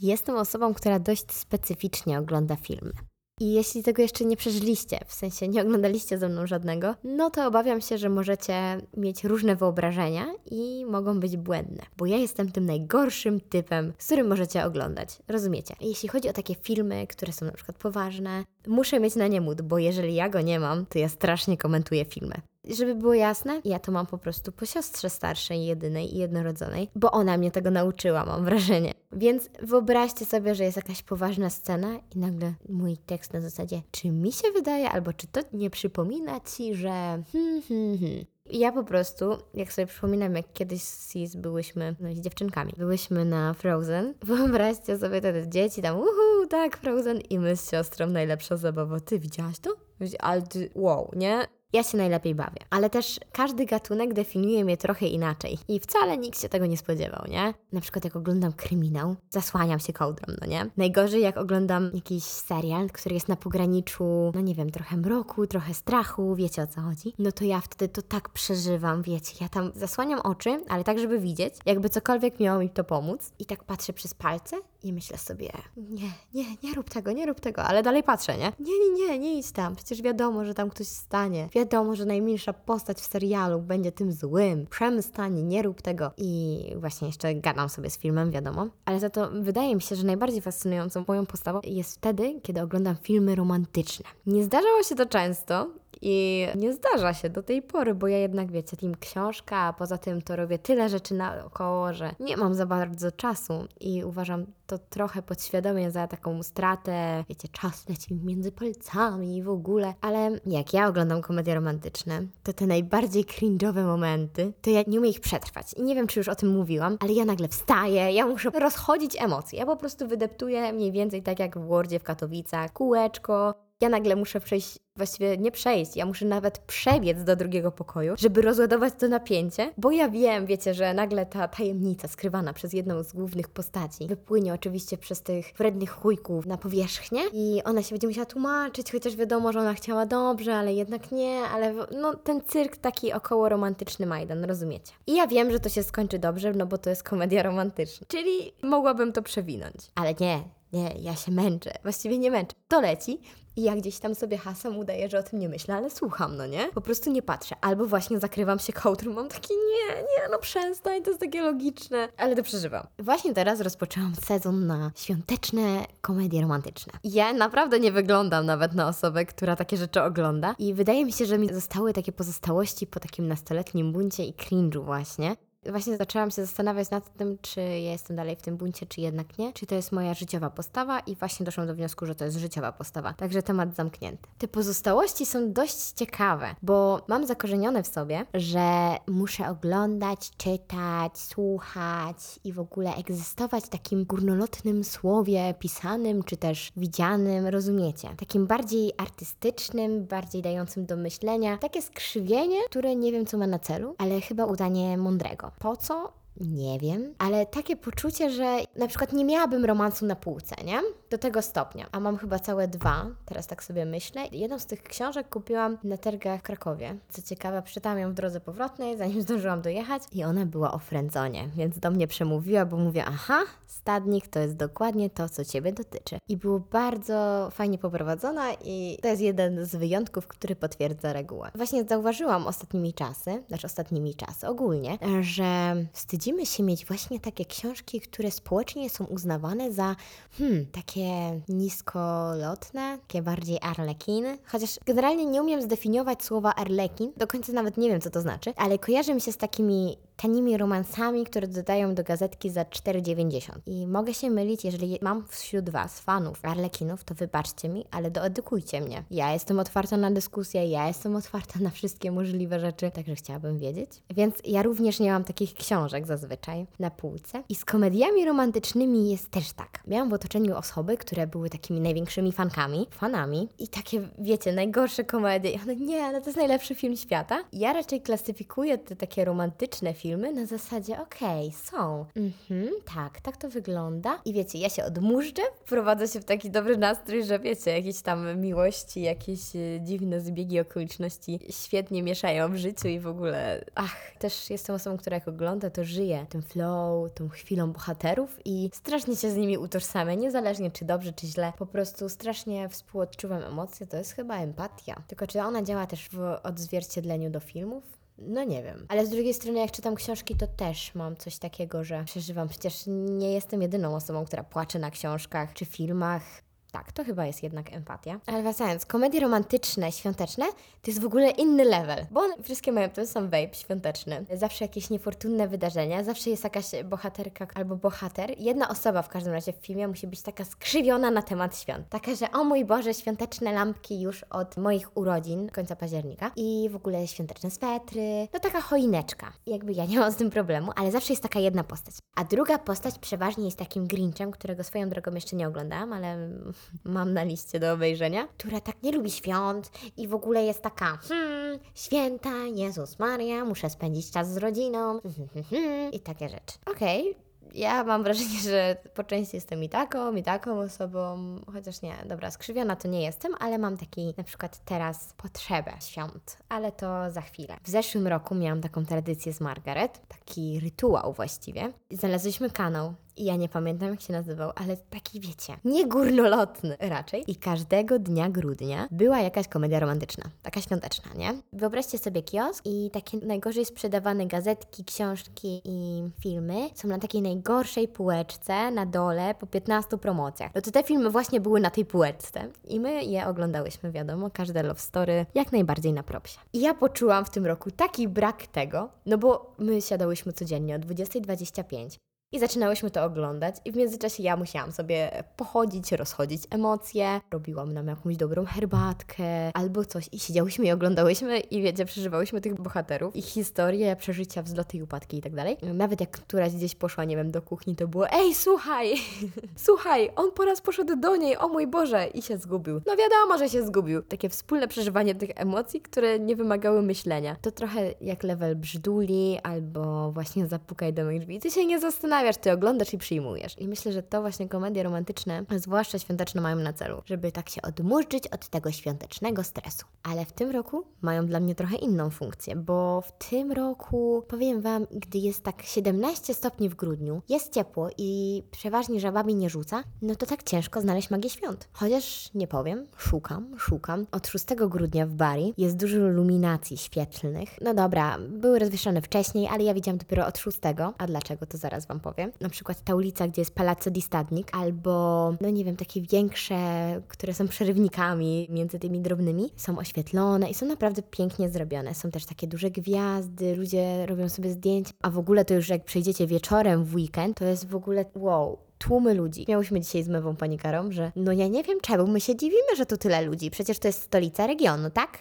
Jestem osobą, która dość specyficznie ogląda filmy. I jeśli tego jeszcze nie przeżyliście, w sensie nie oglądaliście ze mną żadnego, no to obawiam się, że możecie mieć różne wyobrażenia i mogą być błędne. Bo ja jestem tym najgorszym typem, z którym możecie oglądać. Rozumiecie? Jeśli chodzi o takie filmy, które są na przykład poważne, muszę mieć na nie mód, bo jeżeli ja go nie mam, to ja strasznie komentuję filmy. Żeby było jasne, ja to mam po prostu po siostrze starszej, jedynej i jednorodzonej, bo ona mnie tego nauczyła, mam wrażenie. Więc wyobraźcie sobie, że jest jakaś poważna scena i nagle mój tekst na zasadzie, czy mi się wydaje, albo czy to nie przypomina ci, że hmm, hmm, hmm. Ja po prostu, jak sobie przypominam, jak kiedyś z Sis byłyśmy no, z dziewczynkami, byłyśmy na Frozen. Wyobraźcie sobie te dzieci tam, uhu, tak, Frozen i my z siostrą najlepsza zabawa. Ty widziałaś to? Ale ty, wow, nie? Ja się najlepiej bawię. Ale też każdy gatunek definiuje mnie trochę inaczej. I wcale nikt się tego nie spodziewał, nie? Na przykład jak oglądam kryminał, zasłaniam się kołdrą, no nie? Najgorzej jak oglądam jakiś serial, który jest na pograniczu, no nie wiem, trochę mroku, trochę strachu, wiecie o co chodzi? No to ja wtedy to tak przeżywam, wiecie, ja tam zasłaniam oczy, ale tak, żeby widzieć, jakby cokolwiek miało mi to pomóc. I tak patrzę przez palce i myślę sobie, nie, nie, nie rób tego, nie rób tego, ale dalej patrzę, nie? Nie, nie, nie, nie idź tam, przecież wiadomo, że tam ktoś stanie. Wiadomo, że najmilsza postać w serialu będzie tym złym. Przemysł stanie, nie rób tego. I właśnie jeszcze gadam sobie z filmem, wiadomo. Ale za to wydaje mi się, że najbardziej fascynującą moją postawą jest wtedy, kiedy oglądam filmy romantyczne. Nie zdarzało się to często, i nie zdarza się do tej pory, bo ja jednak, wiecie, team książka, a poza tym to robię tyle rzeczy naokoło, że nie mam za bardzo czasu i uważam to trochę podświadomie za taką stratę, wiecie, czas leci między palcami i w ogóle. Ale jak ja oglądam komedie romantyczne, to te najbardziej cringe'owe momenty, to ja nie umiem ich przetrwać. I nie wiem, czy już o tym mówiłam, ale ja nagle wstaję, ja muszę rozchodzić emocje. Ja po prostu wydeptuję mniej więcej tak jak w Wordzie w Katowicach, kółeczko, ja nagle muszę przejść, właściwie nie przejść, ja muszę nawet przebiec do drugiego pokoju, żeby rozładować to napięcie, bo ja wiem, wiecie, że nagle ta tajemnica skrywana przez jedną z głównych postaci wypłynie oczywiście przez tych wrednych chujków na powierzchnię i ona się będzie musiała tłumaczyć, chociaż wiadomo, że ona chciała dobrze, ale jednak nie, ale no ten cyrk taki około romantyczny Majdan, rozumiecie? I ja wiem, że to się skończy dobrze, no bo to jest komedia romantyczna, czyli mogłabym to przewinąć, ale nie, nie, ja się męczę. Właściwie nie męczę. To leci i ja gdzieś tam sobie hasem udaję, że o tym nie myślę, ale słucham, no nie? Po prostu nie patrzę. Albo właśnie zakrywam się kołdrą, mam takie nie, nie, no przestań, to jest takie logiczne. Ale to przeżywam. Właśnie teraz rozpoczęłam sezon na świąteczne komedie romantyczne. Ja naprawdę nie wyglądam nawet na osobę, która takie rzeczy ogląda i wydaje mi się, że mi zostały takie pozostałości po takim nastoletnim buncie i cringe'u właśnie właśnie zaczęłam się zastanawiać nad tym, czy ja jestem dalej w tym buncie, czy jednak nie, czy to jest moja życiowa postawa i właśnie doszłam do wniosku, że to jest życiowa postawa. Także temat zamknięty. Te pozostałości są dość ciekawe, bo mam zakorzenione w sobie, że muszę oglądać, czytać, słuchać i w ogóle egzystować w takim górnolotnym słowie pisanym, czy też widzianym, rozumiecie? Takim bardziej artystycznym, bardziej dającym do myślenia. Takie skrzywienie, które nie wiem, co ma na celu, ale chyba udanie mądrego. Po co? Nie wiem, ale takie poczucie, że na przykład nie miałabym romansu na półce, nie? Do tego stopnia. A mam chyba całe dwa, teraz tak sobie myślę. Jedną z tych książek kupiłam na targach w Krakowie. Co ciekawe, przeczytałam ją w drodze powrotnej, zanim zdążyłam dojechać i ona była o frędzonie, więc do mnie przemówiła, bo mówię, aha, stadnik to jest dokładnie to, co Ciebie dotyczy. I było bardzo fajnie poprowadzona i to jest jeden z wyjątków, który potwierdza regułę. Właśnie zauważyłam ostatnimi czasy, znaczy ostatnimi czasy ogólnie, że wstydzimy się mieć właśnie takie książki, które społecznie są uznawane za hmm, takie niskolotne, takie bardziej arlekiny. Chociaż generalnie nie umiem zdefiniować słowa arlekin, do końca nawet nie wiem, co to znaczy, ale kojarzy mi się z takimi tanimi romansami, które dodają do gazetki za 4,90. I mogę się mylić, jeżeli mam wśród Was fanów Arlekinów, to wybaczcie mi, ale doedukujcie mnie. Ja jestem otwarta na dyskusję, ja jestem otwarta na wszystkie możliwe rzeczy, także chciałabym wiedzieć. Więc ja również nie mam takich książek zazwyczaj na półce. I z komediami romantycznymi jest też tak. Miałam w otoczeniu osoby, które były takimi największymi fankami, fanami i takie, wiecie, najgorsze komedie. I one, nie, ale to jest najlepszy film świata. Ja raczej klasyfikuję te takie romantyczne filmy filmy na zasadzie, okej, są. Mhm, tak, tak to wygląda. I wiecie, ja się odmurzczę, wprowadzę się w taki dobry nastrój, że wiecie, jakieś tam miłości, jakieś e, dziwne zbiegi okoliczności świetnie mieszają w życiu i w ogóle, ach, też jestem osobą, która jak ogląda, to żyje tym flow, tą chwilą bohaterów i strasznie się z nimi utożsamia, niezależnie czy dobrze, czy źle. Po prostu strasznie współodczuwam emocje, to jest chyba empatia. Tylko czy ona działa też w odzwierciedleniu do filmów? No nie wiem. Ale z drugiej strony, jak czytam książki, to też mam coś takiego, że przeżywam. Przecież nie jestem jedyną osobą, która płacze na książkach czy filmach. Tak, to chyba jest jednak empatia. Ale wracając, komedie romantyczne, świąteczne to jest w ogóle inny level, bo one wszystkie mają ten sam vibe świąteczny. Zawsze jakieś niefortunne wydarzenia, zawsze jest jakaś bohaterka albo bohater. Jedna osoba w każdym razie w filmie musi być taka skrzywiona na temat świąt. Taka, że o mój Boże, świąteczne lampki już od moich urodzin, końca października i w ogóle świąteczne swetry. No taka choineczka. Jakby ja nie mam z tym problemu, ale zawsze jest taka jedna postać. A druga postać przeważnie jest takim Grinchem, którego swoją drogą jeszcze nie oglądałam, ale mam na liście do obejrzenia, która tak nie lubi świąt i w ogóle jest taka, hmm, święta, Jezus Maria, muszę spędzić czas z rodziną i takie rzeczy. Okej, ja mam wrażenie, że po części jestem i taką, i taką osobą, chociaż nie, dobra, skrzywiona to nie jestem, ale mam taki na przykład teraz potrzebę świąt, ale to za chwilę. W zeszłym roku miałam taką tradycję z Margaret, taki rytuał właściwie. Znaleźliśmy kanał i ja nie pamiętam jak się nazywał, ale taki wiecie, nie górnolotny raczej. I każdego dnia grudnia była jakaś komedia romantyczna, taka świąteczna, nie? Wyobraźcie sobie kiosk i takie najgorzej sprzedawane gazetki, książki i filmy są na takiej najgorszej półeczce na dole po 15 promocjach. No to te filmy właśnie były na tej półeczce i my je oglądałyśmy, wiadomo, każde love story jak najbardziej na propsie. I ja poczułam w tym roku taki brak tego, no bo my siadałyśmy codziennie o 20.25 i zaczynałyśmy to oglądać, i w międzyczasie ja musiałam sobie pochodzić, rozchodzić emocje. Robiłam nam jakąś dobrą herbatkę albo coś, i siedziałyśmy i oglądałyśmy, i wiecie, przeżywałyśmy tych bohaterów, ich historie, przeżycia, wzloty i upadki i tak dalej. Nawet jak któraś gdzieś poszła, nie wiem, do kuchni, to było: Ej, słuchaj, słuchaj, on po raz poszedł do niej, o mój Boże, i się zgubił. No wiadomo, że się zgubił. Takie wspólne przeżywanie tych emocji, które nie wymagały myślenia. To trochę jak level brzyduli albo właśnie zapukaj do moich drzwi. Ty się nie zastanawiasz zastanawiasz, ty oglądasz i przyjmujesz. I myślę, że to właśnie komedie romantyczne, zwłaszcza świąteczne, mają na celu, żeby tak się odmurzyć od tego świątecznego stresu. Ale w tym roku mają dla mnie trochę inną funkcję, bo w tym roku, powiem Wam, gdy jest tak 17 stopni w grudniu, jest ciepło i przeważnie żabami nie rzuca, no to tak ciężko znaleźć magię świąt. Chociaż nie powiem, szukam, szukam. Od 6 grudnia w Bari jest dużo luminacji świetlnych. No dobra, były rozwieszone wcześniej, ale ja widziałam dopiero od 6. A dlaczego, to zaraz Wam powiem powiem. Na przykład ta ulica, gdzie jest Palazzo di Stadnik, albo, no nie wiem, takie większe, które są przerywnikami między tymi drobnymi, są oświetlone i są naprawdę pięknie zrobione. Są też takie duże gwiazdy, ludzie robią sobie zdjęcia, a w ogóle to już jak przejdziecie wieczorem w weekend, to jest w ogóle wow, tłumy ludzi. Miałyśmy dzisiaj z mewą panikarą, że no ja nie wiem czemu my się dziwimy, że tu tyle ludzi. Przecież to jest stolica regionu, tak?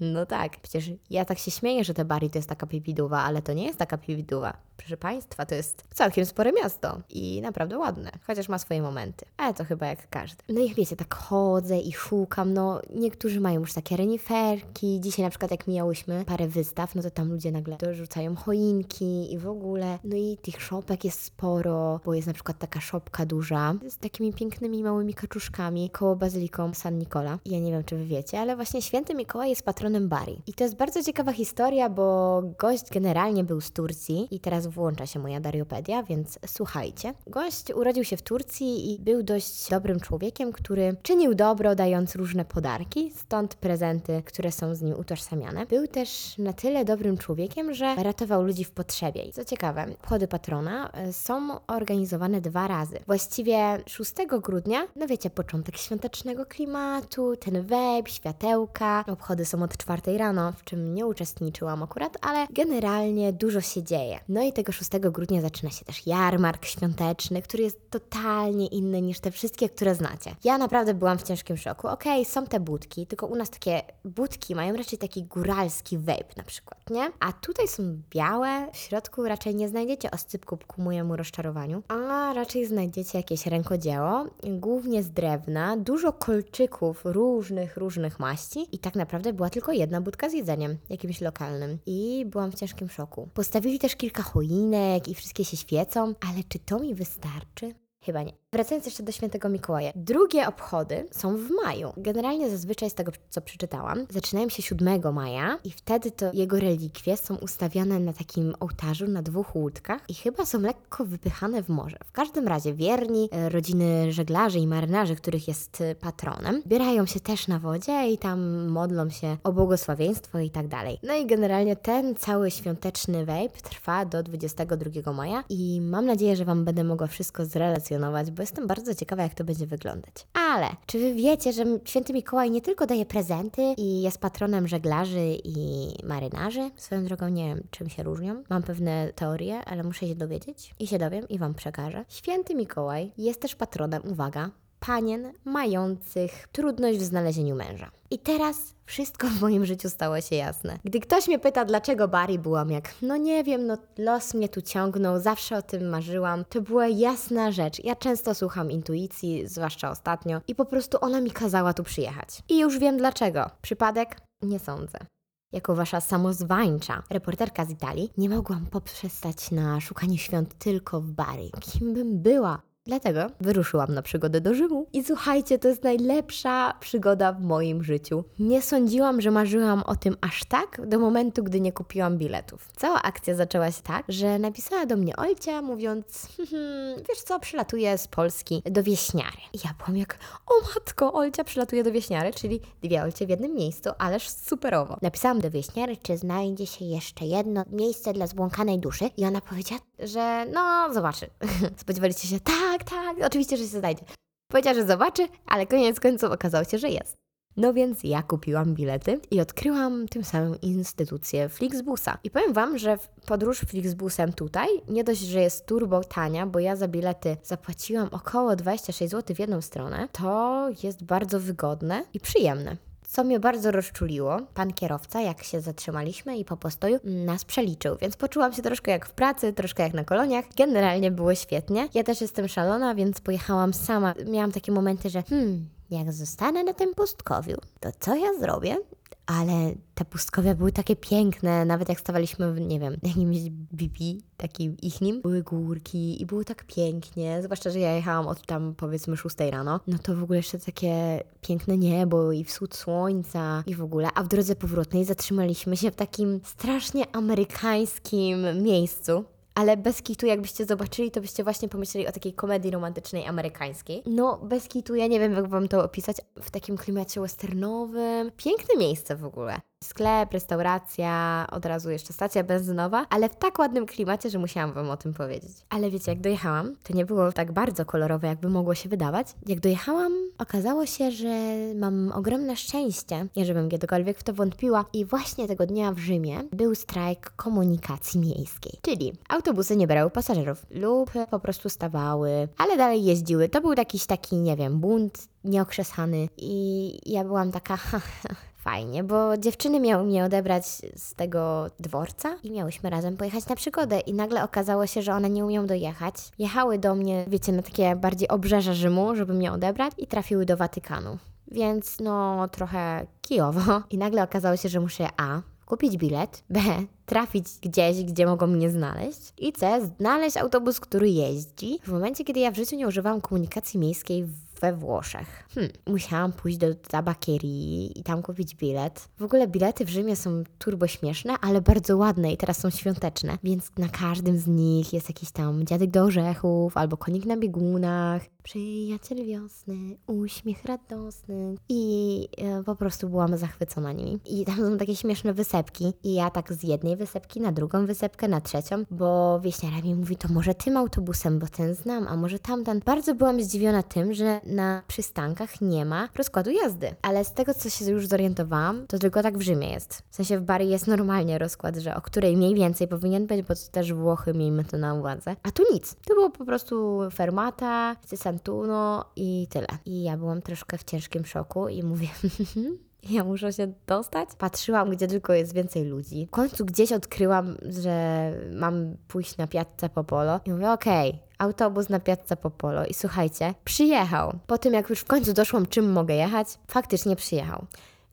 No tak, przecież ja tak się śmieję, że te Bari to jest taka pipiduwa, ale to nie jest taka pipiduwa. Proszę Państwa, to jest całkiem spore miasto i naprawdę ładne, chociaż ma swoje momenty. Ale to chyba jak każdy. No i wiecie, tak chodzę i szukam, no niektórzy mają już takie reniferki. Dzisiaj na przykład jak mijałyśmy parę wystaw, no to tam ludzie nagle dorzucają choinki i w ogóle. No i tych szopek jest sporo, bo jest na przykład taka szopka duża z takimi pięknymi małymi kaczuszkami koło bazyliką San Nicola. Ja nie wiem, czy wy wiecie, ale właśnie święty Mikołaj jest patronem Bari. I to jest bardzo ciekawa historia, bo gość generalnie był z Turcji i teraz włącza się moja Dariopedia, więc słuchajcie. Gość urodził się w Turcji i był dość dobrym człowiekiem, który czynił dobro, dając różne podarki, stąd prezenty, które są z nim utożsamiane. Był też na tyle dobrym człowiekiem, że ratował ludzi w potrzebie. I co ciekawe, obchody patrona e, są organizowane dwa razy. Właściwie 6 grudnia, no wiecie, początek świątecznego klimatu, ten web, światełka, obchody są od 4 rano, w czym nie uczestniczyłam akurat, ale generalnie dużo się dzieje. No i tego 6 grudnia zaczyna się też jarmark świąteczny, który jest totalnie inny niż te wszystkie, które znacie. Ja naprawdę byłam w ciężkim szoku. Okej, okay, są te budki, tylko u nas takie budki mają raczej taki góralski vape na przykład, nie? A tutaj są białe, w środku raczej nie znajdziecie oscypku ku mojemu rozczarowaniu, a raczej znajdziecie jakieś rękodzieło, głównie z drewna, dużo kolczyków różnych, różnych maści i tak naprawdę była tylko jedna budka z jedzeniem, jakimś lokalnym. I byłam w ciężkim szoku. Postawili też kilka choinek i wszystkie się świecą, ale czy to mi wystarczy? Chyba nie. Wracając jeszcze do świętego Mikołaja. Drugie obchody są w maju. Generalnie zazwyczaj z tego, co przeczytałam, zaczynają się 7 maja i wtedy to jego relikwie są ustawiane na takim ołtarzu na dwóch łódkach i chyba są lekko wypychane w morze. W każdym razie wierni, e, rodziny żeglarzy i marynarzy, których jest e, patronem, bierają się też na wodzie i tam modlą się o błogosławieństwo i tak dalej. No i generalnie ten cały świąteczny wejp trwa do 22 maja i mam nadzieję, że Wam będę mogła wszystko zrelacjonować, bo jestem bardzo ciekawa, jak to będzie wyglądać. Ale czy wy wiecie, że święty Mikołaj nie tylko daje prezenty i jest patronem żeglarzy i marynarzy? Swoją drogą nie wiem, czym się różnią. Mam pewne teorie, ale muszę się dowiedzieć i się dowiem i Wam przekażę. Święty Mikołaj jest też patronem, uwaga, panien mających trudność w znalezieniu męża. I teraz wszystko w moim życiu stało się jasne. Gdy ktoś mnie pyta, dlaczego Bari byłam jak, no nie wiem, no los mnie tu ciągnął, zawsze o tym marzyłam, to była jasna rzecz. Ja często słucham intuicji, zwłaszcza ostatnio, i po prostu ona mi kazała tu przyjechać. I już wiem dlaczego. Przypadek? Nie sądzę. Jako wasza samozwańcza reporterka z Italii, nie mogłam poprzestać na szukaniu świąt tylko w Bari. Kim bym była? Dlatego wyruszyłam na przygodę do Rzymu. I słuchajcie, to jest najlepsza przygoda w moim życiu. Nie sądziłam, że marzyłam o tym aż tak do momentu, gdy nie kupiłam biletów. Cała akcja zaczęła się tak, że napisała do mnie Olcia, mówiąc: hm, Wiesz co, przylatuję z Polski do Wieśniary. I ja byłam jak: O matko, Olcia przylatuje do Wieśniary, czyli dwie Olcie w jednym miejscu, ależ superowo. Napisałam do Wieśniary, czy znajdzie się jeszcze jedno miejsce dla zbłąkanej duszy. I ona powiedziała, że no, zobaczy. Spodziewaliście się, tak, tak, oczywiście, że się znajdzie. Powiedziała, że zobaczy, ale koniec końców okazało się, że jest. No więc ja kupiłam bilety i odkryłam tym samym instytucję Flixbusa. I powiem Wam, że podróż Flixbusem tutaj nie dość, że jest turbo tania, bo ja za bilety zapłaciłam około 26 zł w jedną stronę, to jest bardzo wygodne i przyjemne. Co mnie bardzo rozczuliło, pan kierowca, jak się zatrzymaliśmy i po postoju, nas przeliczył, więc poczułam się troszkę jak w pracy, troszkę jak na koloniach. Generalnie było świetnie. Ja też jestem szalona, więc pojechałam sama. Miałam takie momenty, że hmm, jak zostanę na tym pustkowiu, to co ja zrobię? Ale te pustkowia były takie piękne, nawet jak stawaliśmy w, nie wiem, jakimś BP, takim ichnim, były górki i było tak pięknie, zwłaszcza, że ja jechałam od tam powiedzmy 6 rano, no to w ogóle jeszcze takie piękne niebo i wschód słońca i w ogóle, a w drodze powrotnej zatrzymaliśmy się w takim strasznie amerykańskim miejscu, ale bez kitu, jakbyście zobaczyli, to byście właśnie pomyśleli o takiej komedii romantycznej amerykańskiej. No, bez kitu, ja nie wiem, jak Wam to opisać, w takim klimacie westernowym. Piękne miejsce w ogóle. Sklep, restauracja, od razu jeszcze stacja benzynowa, ale w tak ładnym klimacie, że musiałam Wam o tym powiedzieć. Ale wiecie, jak dojechałam, to nie było tak bardzo kolorowe, jakby mogło się wydawać. Jak dojechałam, okazało się, że mam ogromne szczęście, nie żebym kiedykolwiek w to wątpiła, i właśnie tego dnia w Rzymie był strajk komunikacji miejskiej. Czyli autobusy nie brały pasażerów lub po prostu stawały, ale dalej jeździły. To był jakiś taki, nie wiem, bunt nieokrzesany i ja byłam taka fajnie, bo dziewczyny miały mnie odebrać z tego dworca i miałyśmy razem pojechać na przygodę i nagle okazało się, że one nie umieją dojechać. Jechały do mnie, wiecie, na takie bardziej obrzeża Rzymu, żeby mnie odebrać i trafiły do Watykanu. Więc no trochę kijowo. I nagle okazało się, że muszę A kupić bilet, B trafić gdzieś, gdzie mogą mnie znaleźć i C znaleźć autobus, który jeździ. W momencie, kiedy ja w życiu nie używałam komunikacji miejskiej we Włoszech. Hmm, musiałam pójść do tabakierii i tam kupić bilet. W ogóle bilety w Rzymie są turbo śmieszne, ale bardzo ładne i teraz są świąteczne, więc na każdym z nich jest jakiś tam dziadek do orzechów albo konik na biegunach, przyjaciel wiosny, uśmiech radosny i e, po prostu byłam zachwycona nimi. I tam są takie śmieszne wysepki i ja tak z jednej wysepki na drugą wysepkę, na trzecią, bo wieśniara mi mówi, to może tym autobusem, bo ten znam, a może tamten. Bardzo byłam zdziwiona tym, że na przystankach nie ma rozkładu jazdy. Ale z tego, co się już zorientowałam, to tylko tak w Rzymie jest. W sensie w Bari jest normalnie rozkład, że o której mniej więcej powinien być, bo to też Włochy, miejmy to na uwadze. A tu nic. To było po prostu fermata, Santuno i tyle. I ja byłam troszkę w ciężkim szoku i mówię, ja muszę się dostać. Patrzyłam, gdzie tylko jest więcej ludzi. W końcu gdzieś odkryłam, że mam pójść na Piazza Popolo. I mówię, okej, okay, autobus na Piazza Popolo. I słuchajcie, przyjechał. Po tym, jak już w końcu doszłam, czym mogę jechać, faktycznie przyjechał.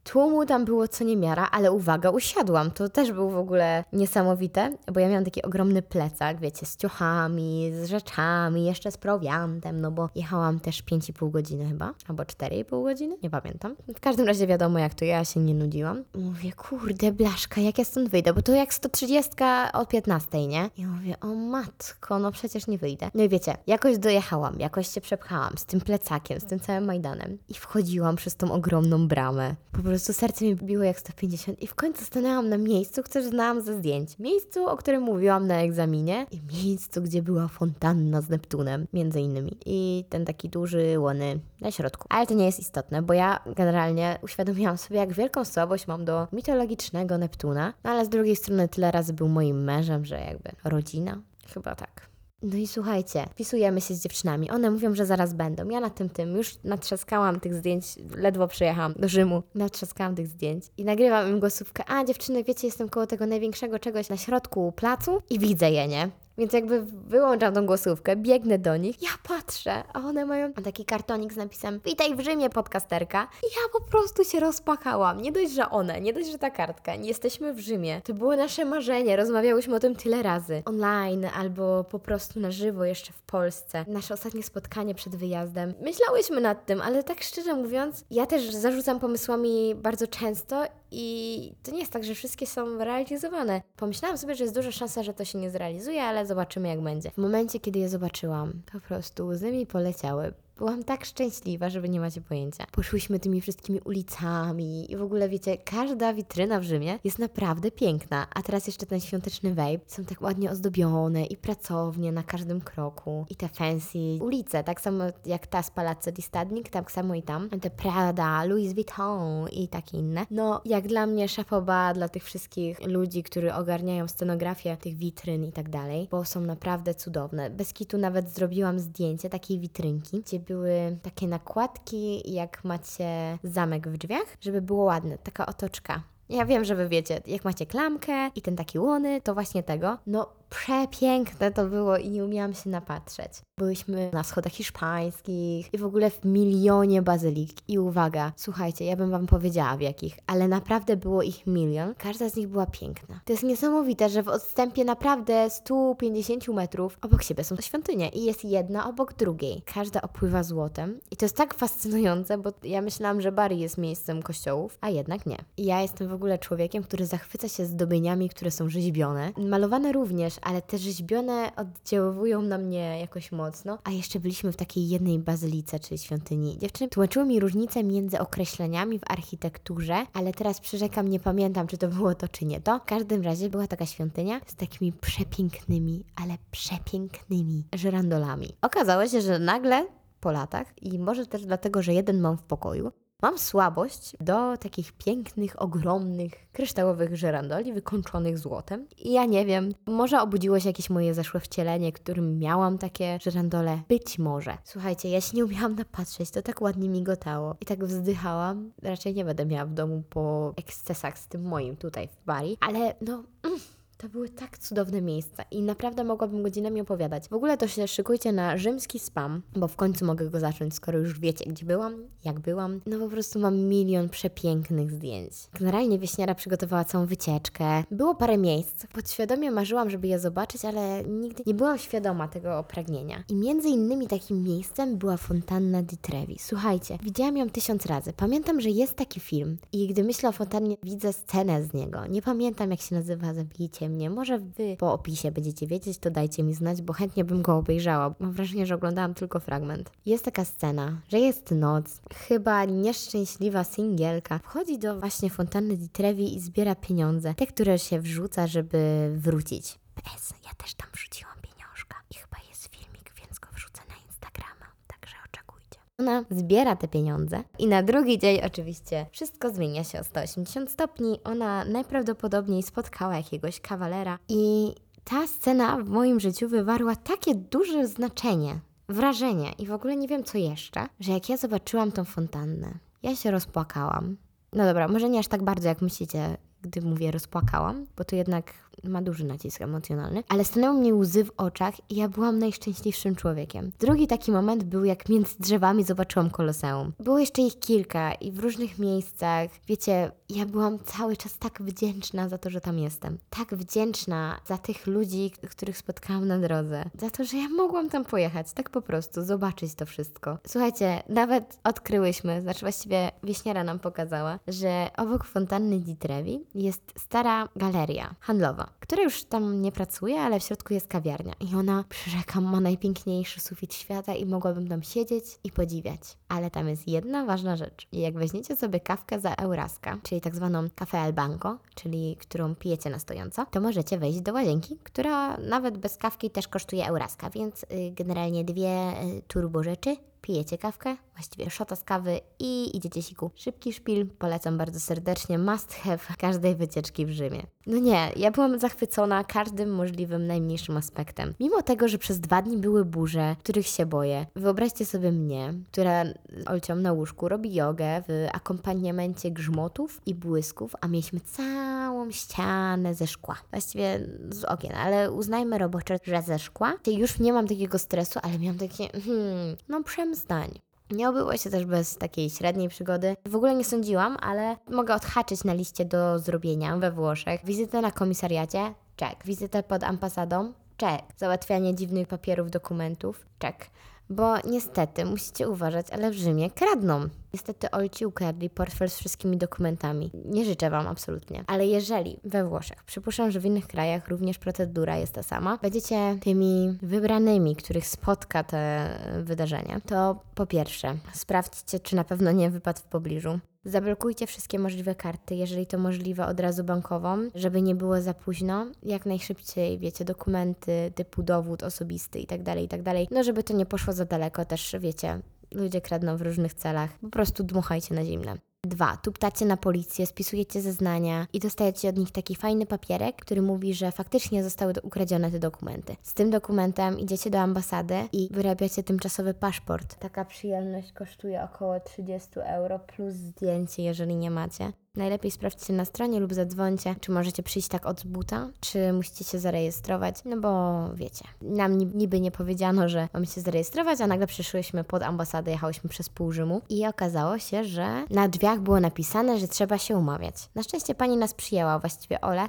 Tłumu tam było co niemiara, ale uwaga, usiadłam. To też było w ogóle niesamowite, bo ja miałam taki ogromny plecak, wiecie, z ciuchami, z rzeczami, jeszcze z prowiantem, no bo jechałam też 5,5 godziny chyba, albo 4,5 godziny, nie pamiętam. W każdym razie wiadomo jak to, ja się nie nudziłam. Mówię, kurde, blaszka, jak ja stąd wyjdę, bo to jak 130 o 15, nie? I mówię, o matko, no przecież nie wyjdę. No i wiecie, jakoś dojechałam, jakoś się przepchałam z tym plecakiem, z tym całym Majdanem i wchodziłam przez tą ogromną bramę. Po prostu serce mi biło jak 150 i w końcu stanęłam na miejscu, które znałam ze zdjęć. Miejscu, o którym mówiłam na egzaminie i miejscu, gdzie była fontanna z Neptunem, między innymi. I ten taki duży, łony na środku. Ale to nie jest istotne, bo ja generalnie uświadomiłam sobie, jak wielką słabość mam do mitologicznego Neptuna, no ale z drugiej strony tyle razy był moim mężem, że jakby rodzina. Chyba tak. No i słuchajcie, wpisujemy się z dziewczynami. One mówią, że zaraz będą. Ja na tym tym już natrzaskałam tych zdjęć, ledwo przyjechałam do Rzymu, natrzaskałam tych zdjęć i nagrywam im głosówkę. A dziewczyny, wiecie, jestem koło tego największego czegoś na środku placu i widzę je, nie? Więc jakby wyłączam tą głosówkę, biegnę do nich, ja patrzę, a one mają taki kartonik z napisem Witaj w Rzymie, podcasterka. I ja po prostu się rozpakałam. Nie dość, że one, nie dość, że ta kartka. Nie jesteśmy w Rzymie. To było nasze marzenie. Rozmawiałyśmy o tym tyle razy. Online albo po prostu na żywo jeszcze w Polsce. Nasze ostatnie spotkanie przed wyjazdem. Myślałyśmy nad tym, ale tak szczerze mówiąc, ja też zarzucam pomysłami bardzo często i to nie jest tak, że wszystkie są realizowane. Pomyślałam sobie, że jest duża szansa, że to się nie zrealizuje, ale zobaczymy jak będzie. W momencie, kiedy je zobaczyłam, po prostu łzy mi poleciały. Byłam tak szczęśliwa, żeby nie macie pojęcia. Poszłyśmy tymi wszystkimi ulicami i w ogóle wiecie, każda witryna w Rzymie jest naprawdę piękna. A teraz jeszcze ten świąteczny vape. Są tak ładnie ozdobione i pracownie na każdym kroku. I te fancy ulice, tak samo jak ta z Palazzo di Stadnik, tak samo i tam. Te Prada, Louis Vuitton i takie inne. No, jak dla mnie szafoba dla tych wszystkich ludzi, którzy ogarniają scenografię tych witryn i tak dalej, bo są naprawdę cudowne. Bez kitu nawet zrobiłam zdjęcie takiej witrynki, gdzie były takie nakładki, jak macie zamek w drzwiach, żeby było ładne, taka otoczka. Ja wiem, że wy wiecie, jak macie klamkę i ten taki łony, to właśnie tego. No, przepiękne to było i nie umiałam się napatrzeć. Byliśmy na schodach hiszpańskich i w ogóle w milionie bazylik. I uwaga, słuchajcie, ja bym wam powiedziała w jakich, ale naprawdę było ich milion. Każda z nich była piękna. To jest niesamowite, że w odstępie naprawdę 150 metrów obok siebie są świątynie i jest jedna obok drugiej. Każda opływa złotem i to jest tak fascynujące, bo ja myślałam, że Bari jest miejscem kościołów, a jednak nie. I ja jestem w ogóle człowiekiem, który zachwyca się zdobieniami, które są rzeźbione. Malowane również, ale te rzeźbione oddziaływują na mnie jakoś mocno. A jeszcze byliśmy w takiej jednej bazylice, czyli świątyni. Dziewczyny tłumaczyły mi różnicę między określeniami w architekturze, ale teraz przyrzekam, nie pamiętam, czy to było to, czy nie to. W każdym razie była taka świątynia z takimi przepięknymi, ale przepięknymi żyrandolami. Okazało się, że nagle po latach i może też dlatego, że jeden mam w pokoju, Mam słabość do takich pięknych, ogromnych, kryształowych żerandoli wykończonych złotem. I ja nie wiem, może obudziło się jakieś moje zeszłe wcielenie, którym miałam takie żerandole? Być może. Słuchajcie, ja się nie umiałam napatrzeć, to tak ładnie migotało. I tak wzdychałam. Raczej nie będę miała w domu po ekscesach z tym moim tutaj w Bari, ale no... Mm to były tak cudowne miejsca i naprawdę mogłabym godzinami opowiadać. W ogóle to się szykujcie na rzymski spam, bo w końcu mogę go zacząć, skoro już wiecie, gdzie byłam, jak byłam. No po prostu mam milion przepięknych zdjęć. Generalnie Wieśniara przygotowała całą wycieczkę. Było parę miejsc. Podświadomie marzyłam, żeby je zobaczyć, ale nigdy nie byłam świadoma tego pragnienia. I między innymi takim miejscem była fontanna di Trevi. Słuchajcie, widziałam ją tysiąc razy. Pamiętam, że jest taki film i gdy myślę o fontannie, widzę scenę z niego. Nie pamiętam, jak się nazywa, zabijcie Może wy po opisie będziecie wiedzieć, to dajcie mi znać, bo chętnie bym go obejrzała. Mam wrażenie, że oglądałam tylko fragment. Jest taka scena, że jest noc. Chyba nieszczęśliwa singielka wchodzi do właśnie fontanny di Trevi i zbiera pieniądze. Te, które się wrzuca, żeby wrócić. PS, ja też tam wrzuciłam pieniążka. I chyba jest filmik, więc go wrzucę na Instagrama. Także oczekujcie. Ona zbiera te pieniądze i na drugi dzień oczywiście wszystko zmienia się o 180 stopni. Ona najprawdopodobniej spotkała jakiegoś kawalera i ta scena w moim życiu wywarła takie duże znaczenie, wrażenie i w ogóle nie wiem co jeszcze, że jak ja zobaczyłam tą fontannę, ja się rozpłakałam. No dobra, może nie aż tak bardzo jak myślicie, gdy mówię rozpłakałam, bo to jednak ma duży nacisk emocjonalny, ale stanęły mnie łzy w oczach i ja byłam najszczęśliwszym człowiekiem. Drugi taki moment był, jak między drzewami zobaczyłam koloseum. Było jeszcze ich kilka i w różnych miejscach. Wiecie, ja byłam cały czas tak wdzięczna za to, że tam jestem. Tak wdzięczna za tych ludzi, których spotkałam na drodze. Za to, że ja mogłam tam pojechać, tak po prostu, zobaczyć to wszystko. Słuchajcie, nawet odkryłyśmy, znaczy właściwie wieśniara nam pokazała, że obok fontanny Di Trevi jest stara galeria handlowa, która już tam nie pracuje, ale w środku jest kawiarnia. I ona, przyrzekam, ma najpiękniejszy sufit świata i mogłabym tam siedzieć i podziwiać. Ale tam jest jedna ważna rzecz. Jak weźmiecie sobie kawkę za Euraska, czyli tak zwaną kafę al banco, czyli którą pijecie na stojąco, to możecie wejść do łazienki, która nawet bez kawki też kosztuje Euraska, więc y, generalnie dwie y, turbo rzeczy pijecie kawkę, właściwie szota z kawy i idziecie siku. Szybki szpil, polecam bardzo serdecznie, must have każdej wycieczki w Rzymie. No nie, ja byłam zachwycona każdym możliwym najmniejszym aspektem. Mimo tego, że przez dwa dni były burze, których się boję. Wyobraźcie sobie mnie, która z Olcią na łóżku robi jogę w akompaniamencie grzmotów i błysków, a mieliśmy całą ścianę ze szkła. Właściwie z okien, ale uznajmy robocze, że ze szkła. Już nie mam takiego stresu, ale miałam takie, hmm, no przemstań. Nie obyło się też bez takiej średniej przygody. W ogóle nie sądziłam, ale mogę odhaczyć na liście do zrobienia we Włoszech. Wizytę na komisariacie? Czek. Wizytę pod ambasadą? Czek. Załatwianie dziwnych papierów, dokumentów? Czek. Bo niestety, musicie uważać, ale w Rzymie kradną. Niestety Olci ukradli portfel z wszystkimi dokumentami. Nie życzę Wam absolutnie. Ale jeżeli we Włoszech, przypuszczam, że w innych krajach również procedura jest ta sama, będziecie tymi wybranymi, których spotka te wydarzenie, to po pierwsze, sprawdźcie, czy na pewno nie wypadł w pobliżu. Zablokujcie wszystkie możliwe karty, jeżeli to możliwe od razu bankową, żeby nie było za późno. Jak najszybciej, wiecie, dokumenty typu dowód osobisty i tak dalej, i tak. No, żeby to nie poszło za daleko też, wiecie, ludzie kradną w różnych celach. Po prostu dmuchajcie na zimne. Dwa, tuptacie na policję, spisujecie zeznania i dostajecie od nich taki fajny papierek, który mówi, że faktycznie zostały ukradzione te dokumenty. Z tym dokumentem idziecie do ambasady i wyrabiacie tymczasowy paszport. Taka przyjemność kosztuje około 30 euro plus zdjęcie, jeżeli nie macie. Najlepiej sprawdźcie na stronie lub zadzwońcie, czy możecie przyjść tak od buta, czy musicie się zarejestrować, no bo wiecie, nam niby nie powiedziano, że mamy się zarejestrować, a nagle przyszłyśmy pod ambasadę, jechałyśmy przez pół Rzymu i okazało się, że na drzwiach było napisane, że trzeba się umawiać. Na szczęście pani nas przyjęła, właściwie Ole,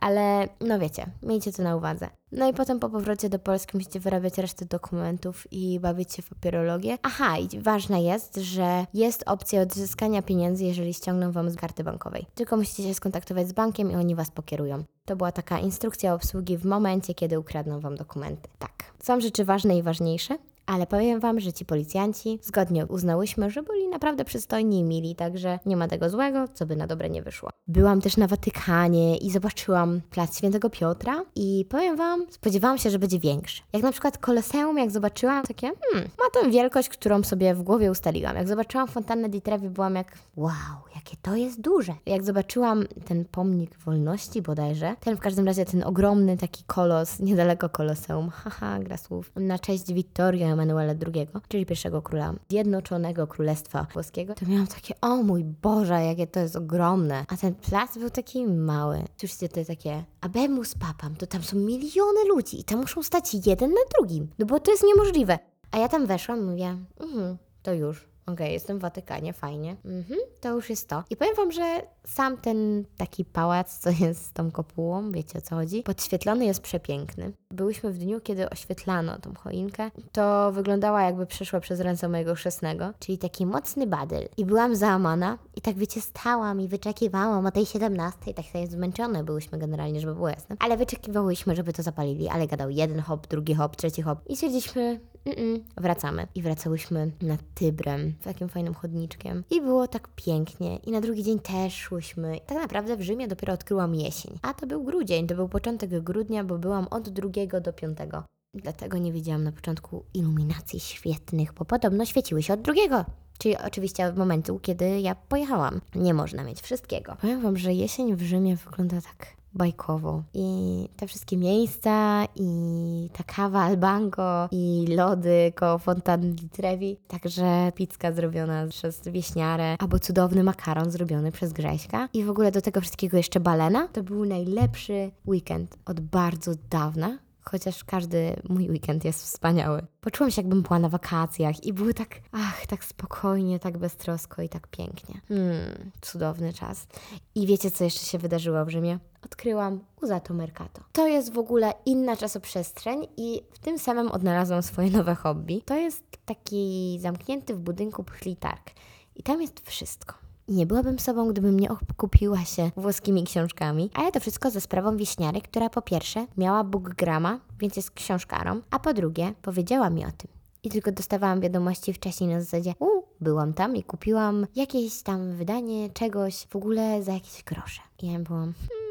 ale no wiecie, miejcie to na uwadze. No i potem po powrocie do Polski musicie wyrabiać resztę dokumentów i bawić się w papierologię. Aha, i ważne jest, że jest opcja odzyskania pieniędzy, jeżeli ściągną Wam z karty bankowej. Tylko musicie się skontaktować z bankiem i oni Was pokierują. To była taka instrukcja obsługi w momencie, kiedy ukradną Wam dokumenty. Tak. Są rzeczy ważne i ważniejsze, ale powiem Wam, że ci policjanci zgodnie uznałyśmy, że byli naprawdę przystojni i mili, także nie ma tego złego, co by na dobre nie wyszło. Byłam też na Watykanie i zobaczyłam plac Świętego Piotra i powiem Wam, spodziewałam się, że będzie większy. Jak na przykład Koloseum, jak zobaczyłam, takie, hmm, ma tą wielkość, którą sobie w głowie ustaliłam. Jak zobaczyłam fontannę di Trevi, byłam jak, wow, jakie to jest duże. Jak zobaczyłam ten pomnik wolności bodajże, ten w każdym razie ten ogromny taki kolos, niedaleko Koloseum, haha, gra słów, na cześć Vittorio Emanuela II, czyli pierwszego króla Zjednoczonego Królestwa Włoskiego, to miałam takie, o mój Boże, jakie to jest ogromne. A ten plac był taki mały. Słyszycie, jest takie, abemus papam, to tam są miliony ludzi i tam muszą stać jeden na drugim, no bo to jest niemożliwe. A ja tam weszłam mówię, mhm, to już. Okej, okay, jestem w Watykanie, fajnie. Mhm, to już jest to. I powiem Wam, że sam ten taki pałac, co jest z tą kopułą, wiecie o co chodzi, podświetlony jest przepiękny. Byłyśmy w dniu, kiedy oświetlano tą choinkę. To wyglądała jakby przeszła przez ręce mojego chrzestnego, czyli taki mocny badyl. I byłam załamana i tak wiecie, stałam i wyczekiwałam o tej 17, tak sobie zmęczone byłyśmy generalnie, żeby było jasne. Ale wyczekiwałyśmy, żeby to zapalili, ale gadał jeden hop, drugi hop, trzeci hop. I stwierdziliśmy, Mm-mm. wracamy. I wracałyśmy nad Tybrem, takim fajnym chodniczkiem. I było tak pięknie. I na drugi dzień też szłyśmy. Tak naprawdę w Rzymie dopiero odkryłam jesień. A to był grudzień, to był początek grudnia, bo byłam od drugiego do piątego. Dlatego nie widziałam na początku iluminacji świetnych, bo podobno świeciły się od drugiego. Czyli oczywiście od momentu, kiedy ja pojechałam. Nie można mieć wszystkiego. Powiem Wam, że jesień w Rzymie wygląda tak bajkowo. I te wszystkie miejsca, i ta kawa albango, i lody koło fontanny Trevi, także pizza zrobiona przez wieśniarę, albo cudowny makaron zrobiony przez Grześka. I w ogóle do tego wszystkiego jeszcze balena. To był najlepszy weekend od bardzo dawna chociaż każdy mój weekend jest wspaniały. Poczułam się, jakbym była na wakacjach i było tak, ach, tak spokojnie, tak beztrosko i tak pięknie. Hmm, cudowny czas. I wiecie, co jeszcze się wydarzyło w Rzymie? Odkryłam Usato Mercato. To jest w ogóle inna czasoprzestrzeń i w tym samym odnalazłam swoje nowe hobby. To jest taki zamknięty w budynku pchli targ. I tam jest wszystko. Nie byłabym sobą, gdybym nie okupiła się włoskimi książkami, ale to wszystko za sprawą wieśniary, która po pierwsze miała bookgrama, więc jest książkarą, a po drugie powiedziała mi o tym. I tylko dostawałam wiadomości wcześniej na zasadzie, u, byłam tam i kupiłam jakieś tam wydanie czegoś w ogóle za jakieś grosze. I ja byłam, hmm,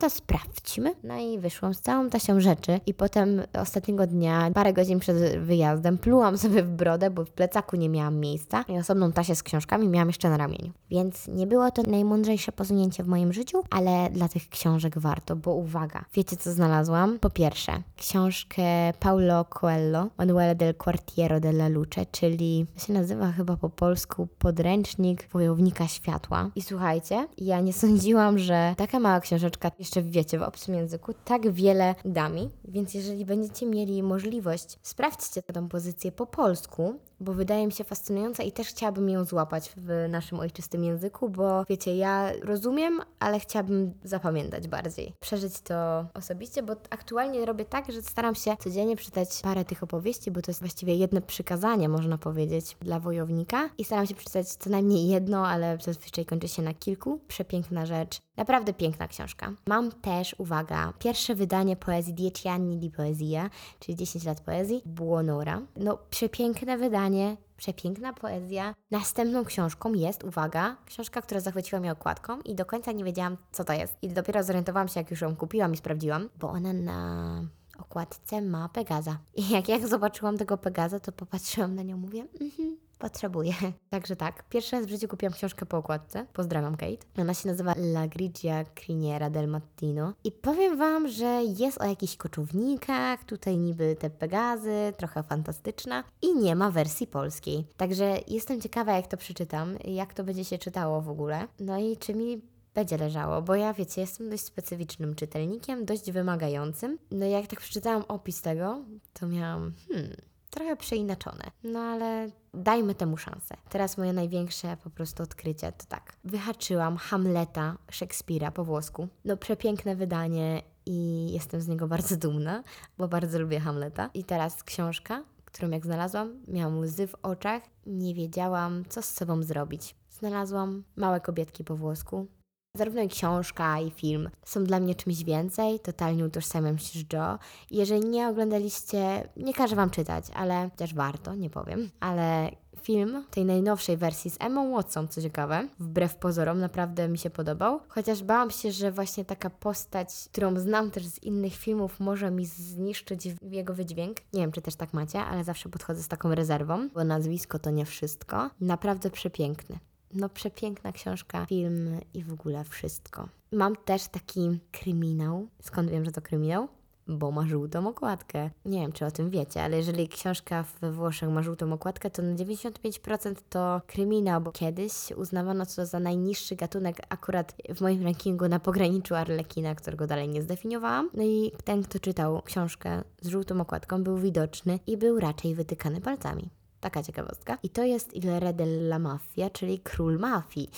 to sprawdźmy. No i wyszłam z całą tasią rzeczy i potem ostatniego dnia, parę godzin przed wyjazdem, plułam sobie w brodę, bo w plecaku nie miałam miejsca i osobną tasię z książkami miałam jeszcze na ramieniu. Więc nie było to najmądrzejsze posunięcie w moim życiu, ale dla tych książek warto, bo uwaga, wiecie co znalazłam? Po pierwsze, książkę Paulo Coelho, Manuele del Quartiero della Luce, czyli się nazywa chyba po polsku podręcznik wojownika światła. I słuchajcie, ja nie sądziłam, że taka mała książeczka jeszcze wiecie, w obcym języku, tak wiele da mi, więc jeżeli będziecie mieli możliwość, sprawdźcie tę pozycję po polsku, bo wydaje mi się fascynująca i też chciałabym ją złapać w naszym ojczystym języku, bo wiecie, ja rozumiem, ale chciałabym zapamiętać bardziej. Przeżyć to osobiście, bo aktualnie robię tak, że staram się codziennie czytać parę tych opowieści, bo to jest właściwie jedno przykazanie, można powiedzieć, dla wojownika i staram się przeczytać co najmniej jedno, ale zazwyczaj kończy się na kilku. Przepiękna rzecz. Naprawdę piękna książka. Mam też, uwaga, pierwsze wydanie poezji Dieci anni di poesia, czyli 10 lat poezji, Buonora. No, przepiękne wydanie, przepiękna poezja. Następną książką jest, uwaga, książka, która zachwyciła mnie okładką i do końca nie wiedziałam, co to jest. I dopiero zorientowałam się, jak już ją kupiłam i sprawdziłam, bo ona na okładce ma Pegaza. I jak ja zobaczyłam tego Pegaza, to popatrzyłam na nią, mówię, mhm, potrzebuję. Także tak, pierwszy raz w życiu kupiłam książkę po okładce. Pozdrawiam Kate. Ona się nazywa La Grigia Criniera del Mattino. I powiem Wam, że jest o jakichś koczownikach, tutaj niby te Pegazy, trochę fantastyczna i nie ma wersji polskiej. Także jestem ciekawa, jak to przeczytam, jak to będzie się czytało w ogóle. No i czy mi będzie leżało, bo ja wiecie, jestem dość specyficznym czytelnikiem, dość wymagającym. No i jak tak przeczytałam opis tego, to miałam, hmm, trochę przeinaczone. No ale dajmy temu szansę. Teraz moje największe po prostu odkrycie to tak. Wyhaczyłam Hamleta Szekspira po włosku. No przepiękne wydanie i jestem z niego bardzo dumna, bo bardzo lubię Hamleta. I teraz książka, którą jak znalazłam, miałam łzy w oczach, nie wiedziałam, co z sobą zrobić. Znalazłam Małe kobietki po włosku, Zarówno i książka, i film są dla mnie czymś więcej. Totalnie utożsamiam się z Joe. Jeżeli nie oglądaliście, nie każę Wam czytać, ale też warto, nie powiem. Ale film tej najnowszej wersji z Emma Watson, co ciekawe, wbrew pozorom, naprawdę mi się podobał. Chociaż bałam się, że właśnie taka postać, którą znam też z innych filmów, może mi zniszczyć jego wydźwięk. Nie wiem, czy też tak macie, ale zawsze podchodzę z taką rezerwą, bo nazwisko to nie wszystko. Naprawdę przepiękny. No, przepiękna książka, film i w ogóle wszystko. Mam też taki kryminał. Skąd wiem, że to kryminał? Bo ma żółtą okładkę. Nie wiem, czy o tym wiecie, ale jeżeli książka we Włoszech ma żółtą okładkę, to na 95% to kryminał, bo kiedyś uznawano to za najniższy gatunek akurat w moim rankingu na pograniczu Arlekina, którego dalej nie zdefiniowałam. No i ten, kto czytał książkę z żółtą okładką, był widoczny i był raczej wytykany palcami. Taka ciekawostka. I to jest Il Re della Mafia, czyli król mafii.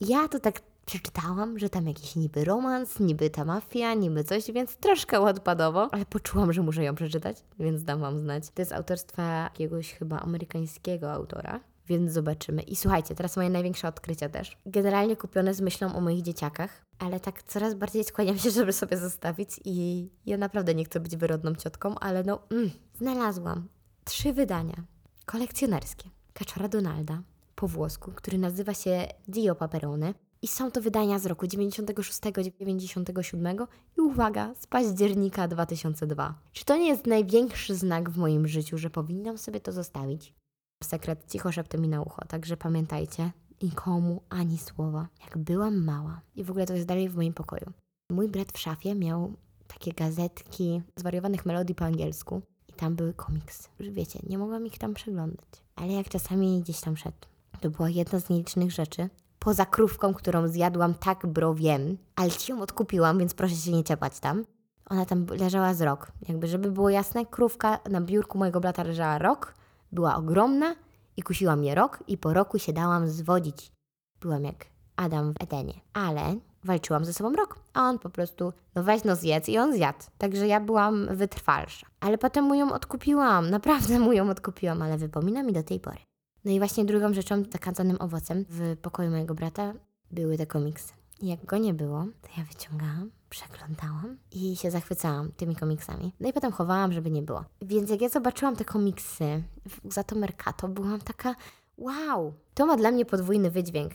Ja to tak przeczytałam, że tam jakiś niby romans, niby ta mafia, niby coś, więc troszkę odpadowo, ale poczułam, że muszę ją przeczytać, więc dam Wam znać. To jest autorstwa jakiegoś chyba amerykańskiego autora. Więc zobaczymy. I słuchajcie, teraz moje największe odkrycia też. Generalnie kupione z myślą o moich dzieciakach, ale tak coraz bardziej skłaniam się, żeby sobie zostawić i ja naprawdę nie chcę być wyrodną ciotką, ale no, mm, znalazłam trzy wydania kolekcjonerskie. Kaczora Donalda po włosku, który nazywa się Dio Paperone. I są to wydania z roku 96-97 i uwaga, z października 2002. Czy to nie jest największy znak w moim życiu, że powinnam sobie to zostawić? Sekret cicho szeptem mi na ucho, także pamiętajcie, nikomu ani słowa, jak byłam mała. I w ogóle to jest dalej w moim pokoju. Mój brat w szafie miał takie gazetki zwariowanych melodii po angielsku tam były komiksy. Już wiecie, nie mogłam ich tam przeglądać. Ale jak czasami gdzieś tam szedł, to była jedna z nielicznych rzeczy, poza krówką, którą zjadłam tak browiem, ale ci ją odkupiłam, więc proszę się nie ciepać tam. Ona tam leżała z rok. Jakby, żeby było jasne, krówka na biurku mojego brata leżała rok, była ogromna i kusiła mnie rok i po roku się dałam zwodzić. Byłam jak Adam w Edenie. Ale walczyłam ze sobą rok, a on po prostu, no weź no zjedz i on zjadł. Także ja byłam wytrwalsza. Ale potem mu ją odkupiłam, naprawdę mu ją odkupiłam, ale wypomina mi do tej pory. No i właśnie drugą rzeczą, zakadzanym owocem w pokoju mojego brata były te komiksy. I jak go nie było, to ja wyciągałam, przeglądałam i się zachwycałam tymi komiksami. No i potem chowałam, żeby nie było. Więc jak ja zobaczyłam te komiksy za to Mercato, byłam taka wow! To ma dla mnie podwójny wydźwięk.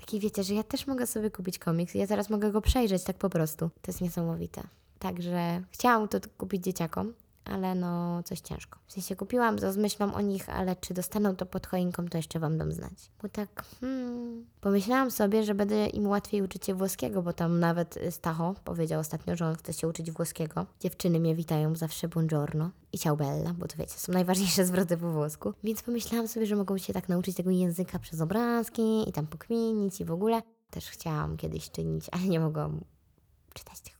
Taki wiecie, że ja też mogę sobie kupić komiks ja teraz mogę go przejrzeć tak po prostu. To jest niesamowite. Także chciałam to kupić dzieciakom, ale no coś ciężko. W sensie kupiłam z myślą o nich, ale czy dostaną to pod choinką, to jeszcze Wam dam znać. Bo tak, hmm, pomyślałam sobie, że będę im łatwiej uczyć się włoskiego, bo tam nawet Stacho powiedział ostatnio, że on chce się uczyć włoskiego. Dziewczyny mnie witają zawsze buongiorno i ciao bella, bo to wiecie, są najważniejsze zwroty po włosku. Więc pomyślałam sobie, że mogą się tak nauczyć tego języka przez obrazki i tam pokminić i w ogóle. Też chciałam kiedyś czynić, ale nie mogłam czytać tych.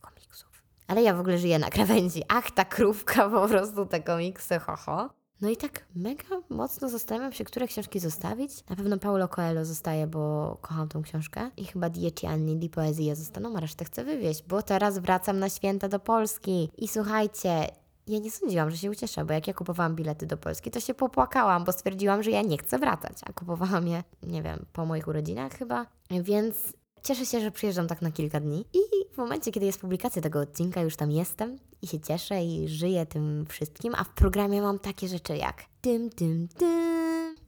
Ale ja w ogóle żyję na krawędzi. Ach, ta krówka, po prostu te komiksy, ho, ho. No i tak mega mocno zastanawiam się, które książki zostawić. Na pewno Paulo Coelho zostaje, bo kocham tą książkę. I chyba Dieci Anni di Poezje zostaną, a resztę chcę wywieźć, bo teraz wracam na święta do Polski. I słuchajcie, ja nie sądziłam, że się ucieszę, bo jak ja kupowałam bilety do Polski, to się popłakałam, bo stwierdziłam, że ja nie chcę wracać. A kupowałam je, nie wiem, po moich urodzinach chyba. Więc cieszę się, że przyjeżdżam tak na kilka dni. I w momencie, kiedy jest publikacja tego odcinka, już tam jestem i się cieszę i żyję tym wszystkim. A w programie mam takie rzeczy jak tym, tym, tym,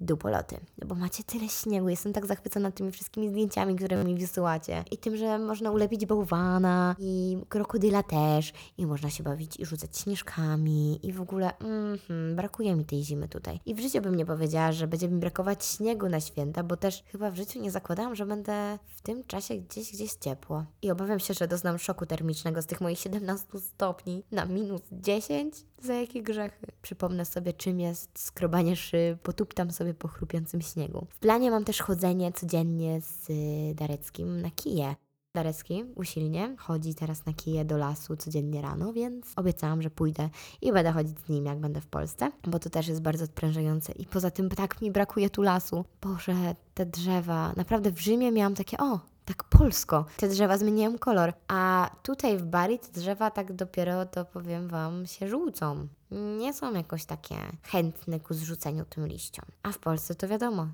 dupoloty. No Bo macie tyle śniegu, jestem tak zachwycona tymi wszystkimi zdjęciami, które mi wysyłacie. I tym, że można ulepić bałwana i krokodyla też. I można się bawić i rzucać śnieżkami. I w ogóle mhm, brakuje mi tej zimy tutaj. I w życiu bym nie powiedziała, że będzie mi brakować śniegu na święta, bo też chyba w życiu nie zakładałam, że będę w tym czasie gdzieś, gdzieś ciepło. I obawiam się, że doznam szoku termicznego z tych moich 17 stopni na minus 10. Za jakie grzechy? Przypomnę sobie, czym jest skrobanie szyb, potuptam sobie po chrupiącym śniegu. W planie mam też chodzenie codziennie z y, Dareckim na kije. Darecki usilnie chodzi teraz na kije do lasu codziennie rano, więc obiecałam, że pójdę i będę chodzić z nim, jak będę w Polsce, bo to też jest bardzo odprężające. I poza tym tak mi brakuje tu lasu. Boże, te drzewa. Naprawdę w Rzymie miałam takie, o, tak polsko. Te drzewa zmieniają kolor, a tutaj w Bari te drzewa tak dopiero, to powiem Wam, się żółcą. Nie są jakoś takie chętne ku zrzuceniu tym liściom. A w Polsce to wiadomo,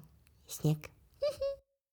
śnieg.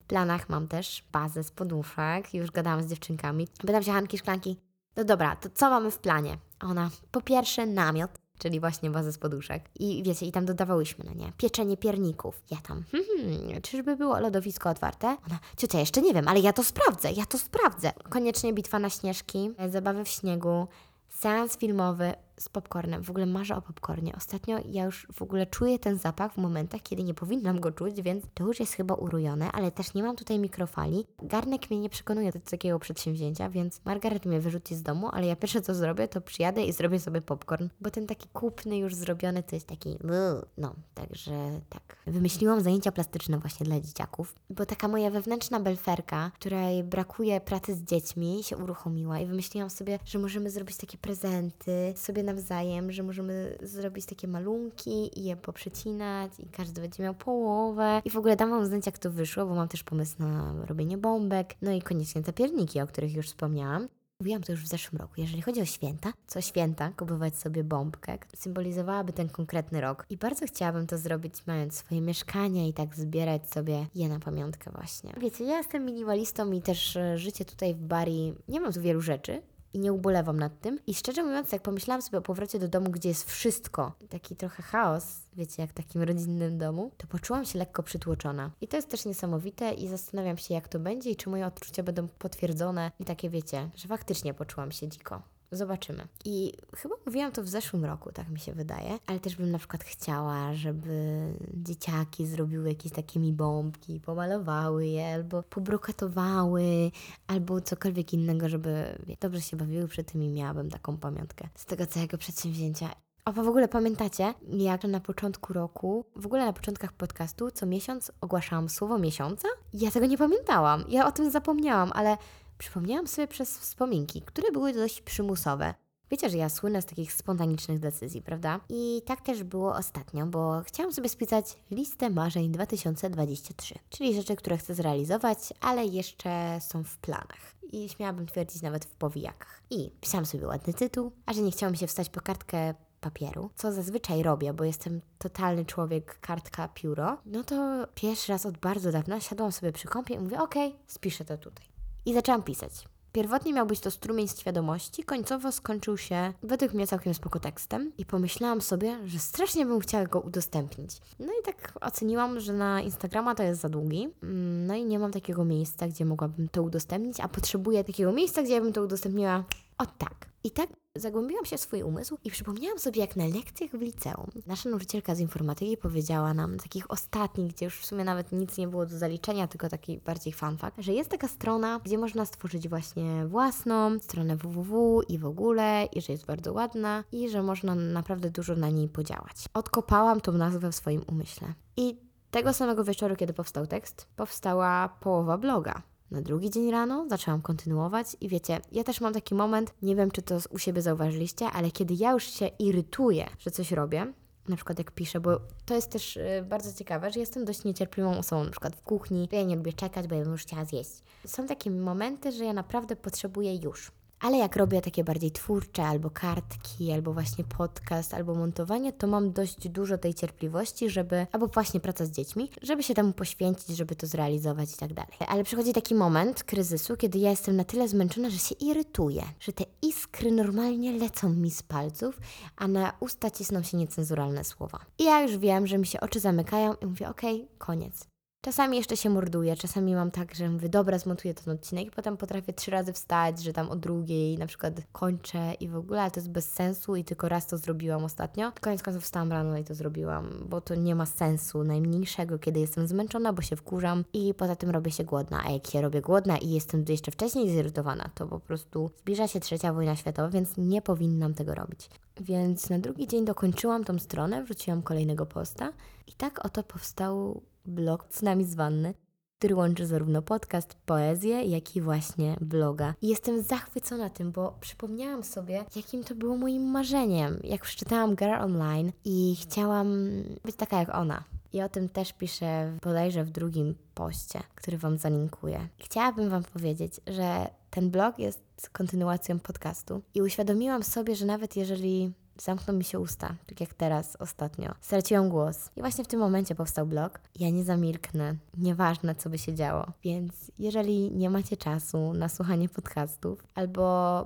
W planach mam też bazę z poduszek. Już gadałam z dziewczynkami. Pytam się Hanki Szklanki, no dobra, to co mamy w planie? Ona, po pierwsze namiot, czyli właśnie bazę z poduszek. I wiecie, i tam dodawałyśmy, no nie, pieczenie pierników. Ja tam, hmm, czyżby było lodowisko otwarte? Ona, ciocia, jeszcze nie wiem, ale ja to sprawdzę, ja to sprawdzę. Koniecznie bitwa na śnieżki, e, zabawy w śniegu, seans filmowy z popcornem. W ogóle marzę o popcornie. Ostatnio ja już w ogóle czuję ten zapach w momentach, kiedy nie powinnam go czuć, więc to już jest chyba urojone, ale też nie mam tutaj mikrofali. Garnek mnie nie przekonuje do takiego przedsięwzięcia, więc Margaret mnie wyrzuci z domu, ale ja pierwsze co zrobię, to przyjadę i zrobię sobie popcorn, bo ten taki kupny, już zrobiony, to jest taki "Ugh". no, także tak. Wymyśliłam zajęcia plastyczne właśnie dla dzieciaków, bo taka moja wewnętrzna belferka, której brakuje pracy z dziećmi, się uruchomiła i wymyśliłam sobie, że możemy zrobić takie prezenty sobie nawzajem, że możemy zrobić takie malunki i je poprzecinać i każdy będzie miał połowę. I w ogóle dam Wam znać, jak to wyszło, bo mam też pomysł na robienie bombek. No i koniecznie te pierniki, o których już wspomniałam. Mówiłam to już w zeszłym roku. Jeżeli chodzi o święta, co święta kupować sobie bombkę, symbolizowałaby ten konkretny rok. I bardzo chciałabym to zrobić, mając swoje mieszkanie i tak zbierać sobie je na pamiątkę właśnie. Wiecie, ja jestem minimalistą i też e, życie tutaj w Bari, nie mam tu wielu rzeczy, i nie ubolewam nad tym. I szczerze mówiąc, jak pomyślałam sobie o powrocie do domu, gdzie jest wszystko, taki trochę chaos, wiecie, jak w takim rodzinnym domu, to poczułam się lekko przytłoczona. I to jest też niesamowite i zastanawiam się, jak to będzie i czy moje odczucia będą potwierdzone i takie, wiecie, że faktycznie poczułam się dziko Zobaczymy. I chyba mówiłam to w zeszłym roku, tak mi się wydaje, ale też bym na przykład chciała, żeby dzieciaki zrobiły jakieś takie mi bombki, pomalowały je, albo pobrokatowały, albo cokolwiek innego, żeby dobrze się bawiły przy tym i miałabym taką pamiątkę z tego całego przedsięwzięcia. A w ogóle pamiętacie, jak na początku roku, w ogóle na początkach podcastu, co miesiąc ogłaszałam słowo miesiąca? Ja tego nie pamiętałam, ja o tym zapomniałam, ale przypomniałam sobie przez wspominki, które były dość przymusowe. Wiecie, że ja słynę z takich spontanicznych decyzji, prawda? I tak też było ostatnio, bo chciałam sobie spisać listę marzeń 2023, czyli rzeczy, które chcę zrealizować, ale jeszcze są w planach. I śmiałabym twierdzić nawet w powijakach. I pisałam sobie ładny tytuł, a że nie chciałam się wstać po kartkę papieru, co zazwyczaj robię, bo jestem totalny człowiek kartka pióro, no to pierwszy raz od bardzo dawna siadłam sobie przy kąpie i mówię, okej, okay, spiszę to tutaj. I zaczęłam pisać. Pierwotnie miał być to strumień świadomości, końcowo skończył się według mnie całkiem spoko tekstem i pomyślałam sobie, że strasznie bym chciała go udostępnić. No i tak oceniłam, że na Instagrama to jest za długi, mm, no i nie mam takiego miejsca, gdzie mogłabym to udostępnić, a potrzebuję takiego miejsca, gdzie ja bym to udostępniła o tak. I tak Zagłębiłam się w swój umysł i przypomniałam sobie, jak na lekcjach w liceum nasza nauczycielka z informatyki powiedziała nam, takich ostatnich, gdzie już w sumie nawet nic nie było do zaliczenia, tylko taki bardziej fun że jest taka strona, gdzie można stworzyć właśnie własną stronę www i w ogóle, i że jest bardzo ładna i że można naprawdę dużo na niej podziałać. Odkopałam tą nazwę w swoim umyśle. I tego samego wieczoru, kiedy powstał tekst, powstała połowa bloga. Na drugi dzień rano zaczęłam kontynuować i wiecie, ja też mam taki moment, nie wiem czy to u siebie zauważyliście, ale kiedy ja już się irytuję, że coś robię, na przykład jak piszę, bo to jest też y, bardzo ciekawe, że jestem dość niecierpliwą osobą, na przykład w kuchni, ja nie lubię czekać, bo ja bym już chciała zjeść. Są takie momenty, że ja naprawdę potrzebuję już. Ale jak robię takie bardziej twórcze, albo kartki, albo właśnie podcast, albo montowanie, to mam dość dużo tej cierpliwości, żeby, albo właśnie praca z dziećmi, żeby się temu poświęcić, żeby to zrealizować i tak dalej. Ale przychodzi taki moment kryzysu, kiedy ja jestem na tyle zmęczona, że się irytuję, że te iskry normalnie lecą mi z palców, a na usta cisną się niecenzuralne słowa. I ja już wiem, że mi się oczy zamykają i mówię, okej, okay, koniec. Czasami jeszcze się morduję, czasami mam tak, że mówię, dobra, zmontuję ten odcinek i potem potrafię trzy razy wstać, że tam o drugiej na przykład kończę i w ogóle, ale to jest bez sensu i tylko raz to zrobiłam ostatnio. Koniec końców wstałam rano i to zrobiłam, bo to nie ma sensu najmniejszego, kiedy jestem zmęczona, bo się wkurzam i poza tym robię się głodna, a jak się robię głodna i jestem jeszcze wcześniej zirytowana, to po prostu zbliża się trzecia wojna światowa, więc nie powinnam tego robić. Więc na drugi dzień dokończyłam tą stronę, wróciłam kolejnego posta i tak oto powstał blog z nami z wanny, który łączy zarówno podcast, poezję, jak i właśnie bloga. I jestem zachwycona tym, bo przypomniałam sobie, jakim to było moim marzeniem, jak przeczytałam Girl Online i chciałam być taka jak ona. I o tym też piszę bodajże w drugim poście, który Wam zalinkuję. Chciałabym Wam powiedzieć, że ten blog jest kontynuacją podcastu i uświadomiłam sobie, że nawet jeżeli zamkną mi się usta, tak jak teraz ostatnio. Straciłam głos i właśnie w tym momencie powstał blog. Ja nie zamilknę, nieważne co by się działo. Więc jeżeli nie macie czasu na słuchanie podcastów, albo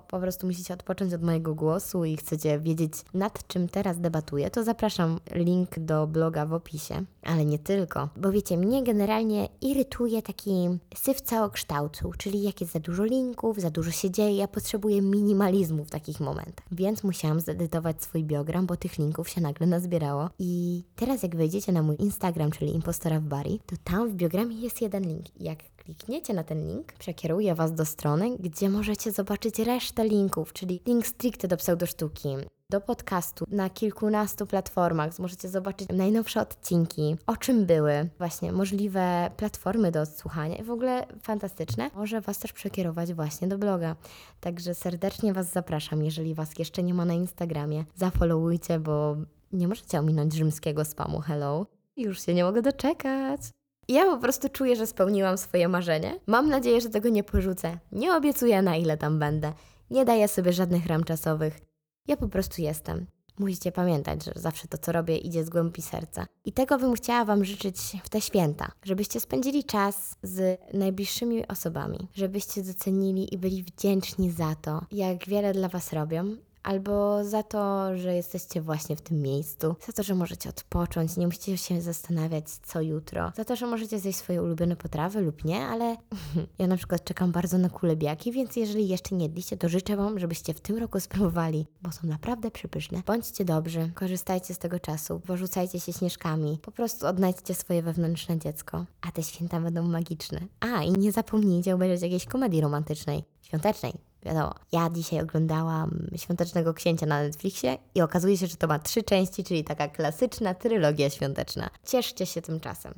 po prostu musicie odpocząć od mojego głosu i chcecie wiedzieć nad czym teraz debatuję, to zapraszam link do bloga w opisie. Ale nie tylko, bo wiecie, mnie generalnie irytuje taki syf całokształtu, czyli jak jest za dużo linków, za dużo się dzieje, ja potrzebuję minimalizmu w takich momentach. Więc musiałam zedytować swój biogram, bo tych linków się nagle nazbierało. I teraz jak wejdziecie na mój Instagram, czyli Impostora w Bari, to tam w biogramie jest jeden link. Jak klikniecie na ten link, przekieruje Was do strony, gdzie możecie zobaczyć resztę linków, czyli link stricte do pseudosztuki, do podcastu na kilkunastu platformach. Możecie zobaczyć najnowsze odcinki, o czym były, właśnie możliwe platformy do odsłuchania i w ogóle fantastyczne. Może Was też przekierować właśnie do bloga. Także serdecznie Was zapraszam, jeżeli Was jeszcze nie ma na Instagramie, zafollowujcie, bo nie możecie ominąć rzymskiego spamu. Hello. Już się nie mogę doczekać. Ja po prostu czuję, że spełniłam swoje marzenie. Mam nadzieję, że tego nie porzucę. Nie obiecuję, na ile tam będę. Nie daję sobie żadnych ram czasowych. Ja po prostu jestem. Musicie pamiętać, że zawsze to, co robię, idzie z głębi serca. I tego bym chciała Wam życzyć w te święta, żebyście spędzili czas z najbliższymi osobami, żebyście docenili i byli wdzięczni za to, jak wiele dla Was robią, albo za to, że jesteście właśnie w tym miejscu, za to, że możecie odpocząć, nie musicie się zastanawiać, co jutro, za to, że możecie zjeść swoje ulubione potrawy lub nie, ale ja na przykład czekam bardzo na kulebiaki, więc jeżeli jeszcze nie jedliście, to życzę Wam, żebyście w tym roku spróbowali, bo są naprawdę przepyszne. Bądźcie dobrzy, korzystajcie z tego czasu, porzucajcie się śnieżkami, po prostu odnajdźcie swoje wewnętrzne dziecko, a te święta będą magiczne. A, i nie zapomnijcie obejrzeć jakiejś komedii romantycznej, świątecznej, Wiadomo, ja dzisiaj oglądałam Świątecznego Księcia na Netflixie i okazuje się, że to ma trzy części, czyli taka klasyczna trylogia świąteczna. Cieszcie się tymczasem.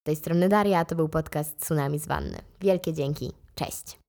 Z tej strony Daria, a to był podcast Tsunami z Wanny. Wielkie dzięki. Cześć.